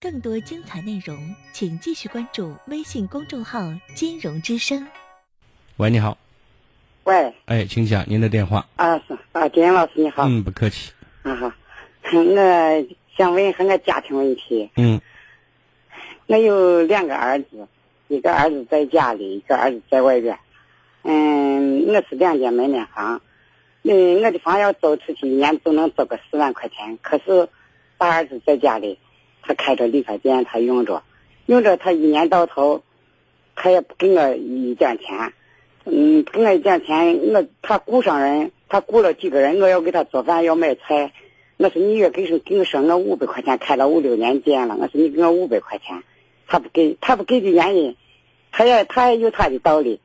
更多精彩内容，请继续关注微信公众号“金融之声”。喂，你好。喂。哎，请讲您的电话。啊是啊，金老师你好。嗯，不客气。啊好，我想问一下我家庭问题。嗯。我有两个儿子，一个儿子在家里，一个儿子在外边。嗯，我是两间门面房。嗯，我的房要租出去，一年都能租个四万块钱。可是大儿子在家里，他开着理发店，他用着，用着他一年到头，他也不给我一点钱。嗯，给我一点钱，我他雇上人，他雇了几个人，我要给他做饭，要买菜。我说你也给给我说我五百块钱，开了五六年店了。我说你给我五百块钱，他不给，他不给的原因，他也他也有他的道理。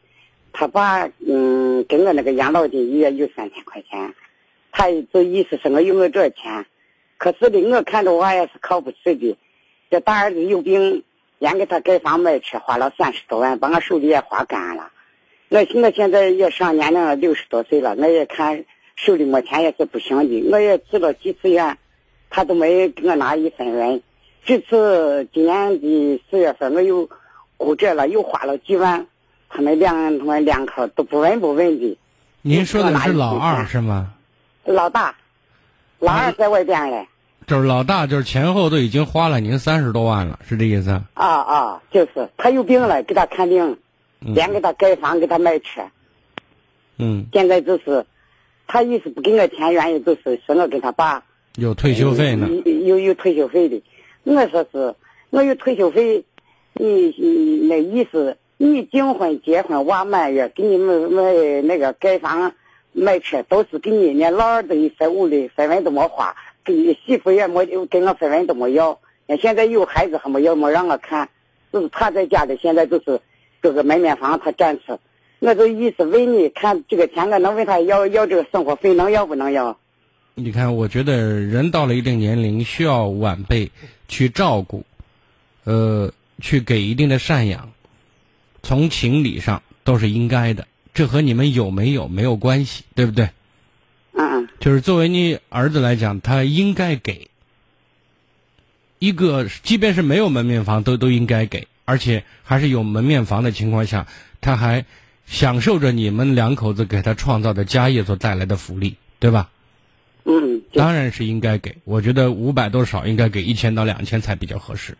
他爸嗯，给我那个养老金一月有三千块钱，他就意思是我有我这钱，可是的，我看着我也是靠不住的。这大儿子有病，连给他盖房买车，花了三十多万，把我手里也花干了。我我现在也上年龄了，六十多岁了，我也看手里没钱也是不行的。我也去了几次院，他都没给我拿一分文。这次今年的四月份，我又骨折了，又花了几万。他们两他们两口都不闻不问的。您说的是老二是吗？老大，老二在外边嘞。就是老大，就是前后都已经花了您三十多万了，是这意思？啊啊，就是他有病了，给他看病，连给他盖房，给他买车。嗯。现在就是，他意思不给我钱，原因就是说我跟他爸有退休费呢。有有退休费的，我说是，我有退休费，你你那意思。你订婚、结婚、娃满月，给你们买那个盖房、买车，都是给你。连老二的一分五的分文都没花，给你媳妇也没给我分文都没要。现在有孩子还没要，没让我看，就是他在家里，现在就是这个门面房，他占着。我就意思问你看这个钱，我能问他要要这个生活费，能要不能要？你看，我觉得人到了一定年龄，需要晚辈去照顾，呃，去给一定的赡养。从情理上都是应该的，这和你们有没有没有关系，对不对？嗯。就是作为你儿子来讲，他应该给一个，即便是没有门面房，都都应该给，而且还是有门面房的情况下，他还享受着你们两口子给他创造的家业所带来的福利，对吧？嗯。当然是应该给，我觉得五百多少，应该给一千到两千才比较合适。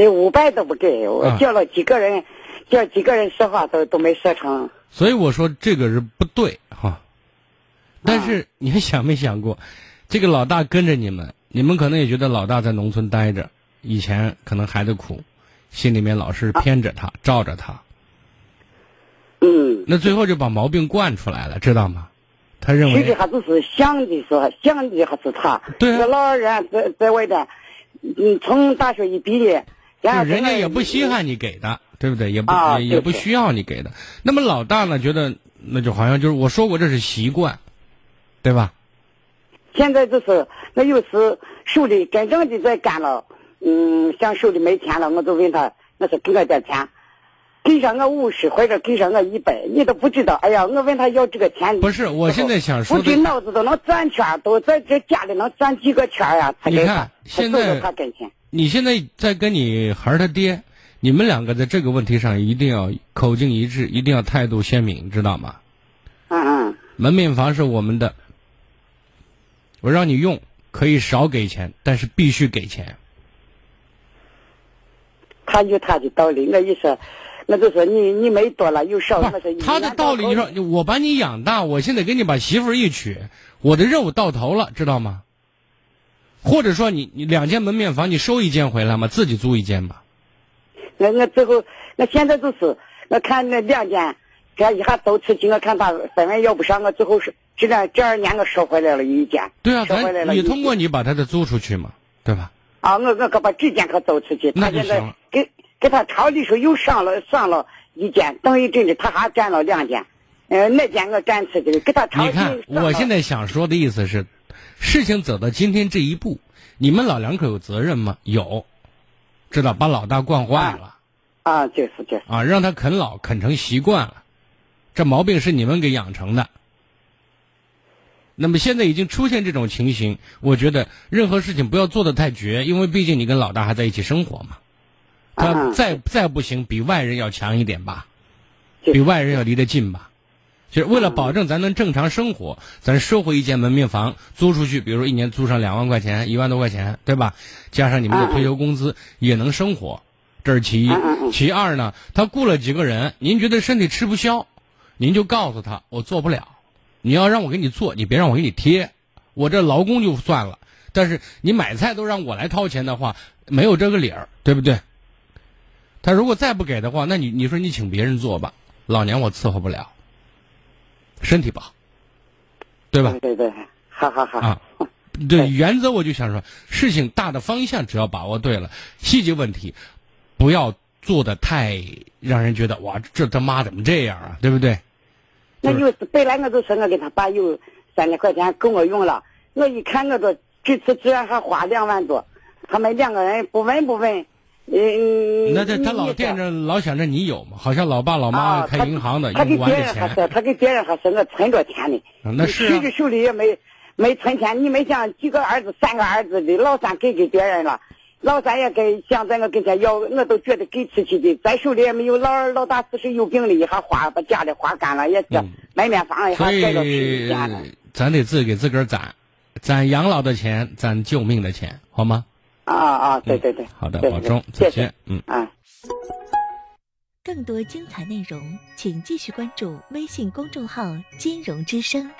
你五百都不给，我叫了几个人。叫几个人说话都都没说成，所以我说这个是不对哈。但是你们想没想过，这个老大跟着你们，你们可能也觉得老大在农村待着，以前可能孩子苦，心里面老是偏着他，罩着他。嗯。那最后就把毛病惯出来了，知道吗？他认为。其实还就是想的说，想的还是他。对啊。老二人在在外边，嗯，从大学一毕业，然后人家也不稀罕你给的。对不对？也不也也不需要你给的。那么老大呢？觉得那就好像就是我说过这是习惯，对吧？现在就是那有时手里真正的在干了，嗯，想手里没钱了，我就问他，我说给我点钱，给上我五十或者给上我一百，你都不知道。哎呀，我问他要这个钱。不是，我现在想说。不这脑子都能转圈，都在这家里能转几个圈呀？你看现在他跟前，你现在在跟你孩儿他爹。你们两个在这个问题上一定要口径一致，一定要态度鲜明，知道吗？嗯嗯。门面房是我们的，我让你用，可以少给钱，但是必须给钱。他有他的道理，我意思，那就说你你没多了，又少。他的道理，你说我把你养大，我现在给你把媳妇一娶，我的任务到头了，知道吗？或者说你你两间门面房，你收一间回来嘛？自己租一间吧。我我最后，我现在就是，我看那两间，这一下都出去，我看他分文要不上，我最后是这两这二年我收回来了一间。对啊，你通过你把他的租出去嘛，对吧？啊，我我可把这间可租出去，他现在给给他抄的时候又上了上了一间，等于真的他还占了两间，呃，那间我占出去给他抄。你看，我现在想说的意思是，事情走到今天这一步，你们老两口有责任吗？有。知道把老大惯坏了，啊，就是就是，啊，让他啃老啃成习惯了，这毛病是你们给养成的。那么现在已经出现这种情形，我觉得任何事情不要做的太绝，因为毕竟你跟老大还在一起生活嘛。他再再不行，比外人要强一点吧，比外人要离得近吧。就是为了保证咱能正常生活，咱收回一间门面房租出去，比如说一年租上两万块钱、一万多块钱，对吧？加上你们的退休工资也能生活，这是其一。其二呢，他雇了几个人，您觉得身体吃不消，您就告诉他我做不了。你要让我给你做，你别让我给你贴，我这劳工就算了。但是你买菜都让我来掏钱的话，没有这个理儿，对不对？他如果再不给的话，那你你说你请别人做吧，老娘我伺候不了。身体不好，对吧？对对对，好好好啊！对原则，我就想说，事情大的方向只要把握对了，细节问题不要做的太让人觉得哇，这他妈怎么这样啊？对不对？那就是本来我就说我给他爸有三千块钱够我用了，我一看我都这次居然还花两万多，他们两个人不问不问。嗯，那这他老惦着老想着你有嘛？好像老爸老妈开银行的，他给别人还是他给别人还是我存着钱的。那是自己手里也没没存钱。你没想几个儿子，三个儿子的，老三给给别人了，老三也给想在我跟前要，我都觉得给出去的，咱手里也没有。老二老大四十有病了，一下花把家里花干了，也是买面房一下盖到十年了。咱得自己给自个儿攒，攒养老的钱，攒救命的钱，好吗？啊啊，对对对，好的，保重，再见，嗯啊。更多精彩内容，请继续关注微信公众号“金融之声”。